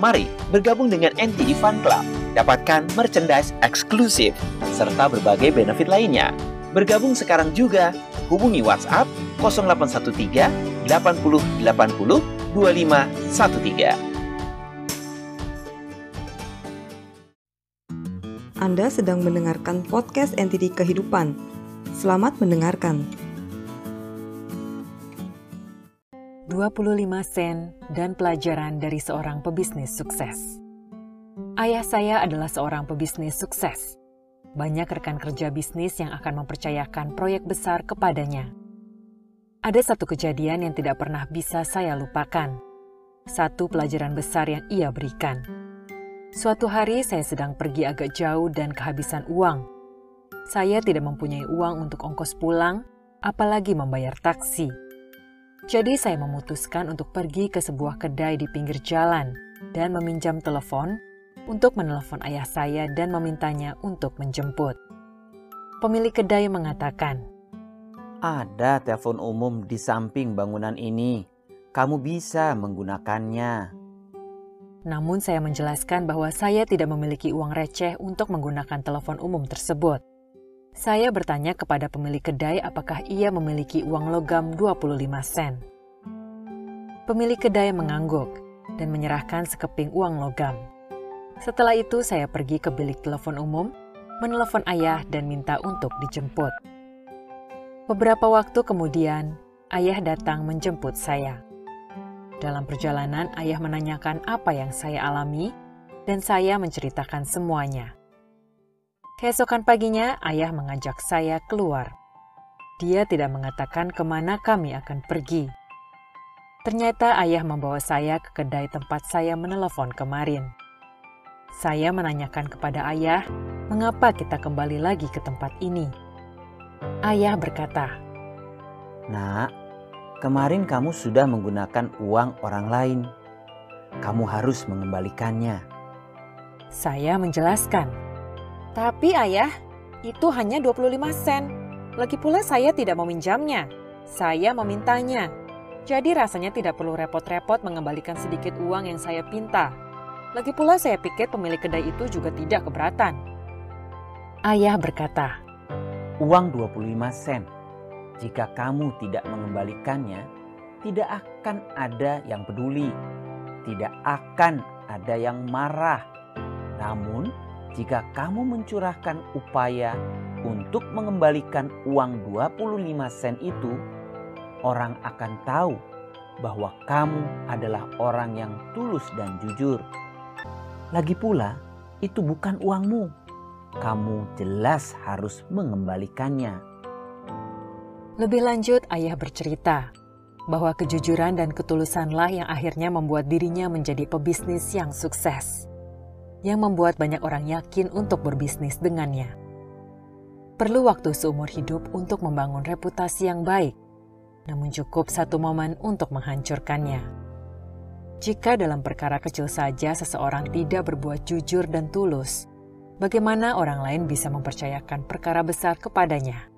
Mari bergabung dengan NTD Fun Club. Dapatkan merchandise eksklusif serta berbagai benefit lainnya. Bergabung sekarang juga. Hubungi WhatsApp 0813 80 80 2513. Anda sedang mendengarkan podcast NTD Kehidupan. Selamat mendengarkan. 25 sen dan pelajaran dari seorang pebisnis sukses. Ayah saya adalah seorang pebisnis sukses. Banyak rekan kerja bisnis yang akan mempercayakan proyek besar kepadanya. Ada satu kejadian yang tidak pernah bisa saya lupakan. Satu pelajaran besar yang ia berikan. Suatu hari saya sedang pergi agak jauh dan kehabisan uang. Saya tidak mempunyai uang untuk ongkos pulang, apalagi membayar taksi. Jadi saya memutuskan untuk pergi ke sebuah kedai di pinggir jalan dan meminjam telepon untuk menelepon ayah saya dan memintanya untuk menjemput. Pemilik kedai mengatakan, Ada telepon umum di samping bangunan ini. Kamu bisa menggunakannya. Namun saya menjelaskan bahwa saya tidak memiliki uang receh untuk menggunakan telepon umum tersebut. Saya bertanya kepada pemilik kedai apakah ia memiliki uang logam 25 sen. Pemilik kedai mengangguk dan menyerahkan sekeping uang logam. Setelah itu saya pergi ke bilik telepon umum, menelepon ayah dan minta untuk dijemput. Beberapa waktu kemudian, ayah datang menjemput saya. Dalam perjalanan, ayah menanyakan apa yang saya alami, dan saya menceritakan semuanya. Keesokan paginya, ayah mengajak saya keluar. Dia tidak mengatakan ke mana kami akan pergi. Ternyata ayah membawa saya ke kedai tempat saya menelepon kemarin. Saya menanyakan kepada ayah, mengapa kita kembali lagi ke tempat ini. Ayah berkata, Nak, kemarin kamu sudah menggunakan uang orang lain. Kamu harus mengembalikannya. Saya menjelaskan, tapi ayah, itu hanya 25 sen. Lagi pula saya tidak meminjamnya. Saya memintanya. Jadi rasanya tidak perlu repot-repot mengembalikan sedikit uang yang saya pinta. Lagi pula saya pikir pemilik kedai itu juga tidak keberatan. Ayah berkata, Uang 25 sen. Jika kamu tidak mengembalikannya, tidak akan ada yang peduli. Tidak akan ada yang marah. Namun, jika kamu mencurahkan upaya untuk mengembalikan uang 25 sen itu, orang akan tahu bahwa kamu adalah orang yang tulus dan jujur. Lagi pula, itu bukan uangmu. Kamu jelas harus mengembalikannya. Lebih lanjut, ayah bercerita bahwa kejujuran dan ketulusanlah yang akhirnya membuat dirinya menjadi pebisnis yang sukses yang membuat banyak orang yakin untuk berbisnis dengannya. Perlu waktu seumur hidup untuk membangun reputasi yang baik, namun cukup satu momen untuk menghancurkannya. Jika dalam perkara kecil saja seseorang tidak berbuat jujur dan tulus, bagaimana orang lain bisa mempercayakan perkara besar kepadanya?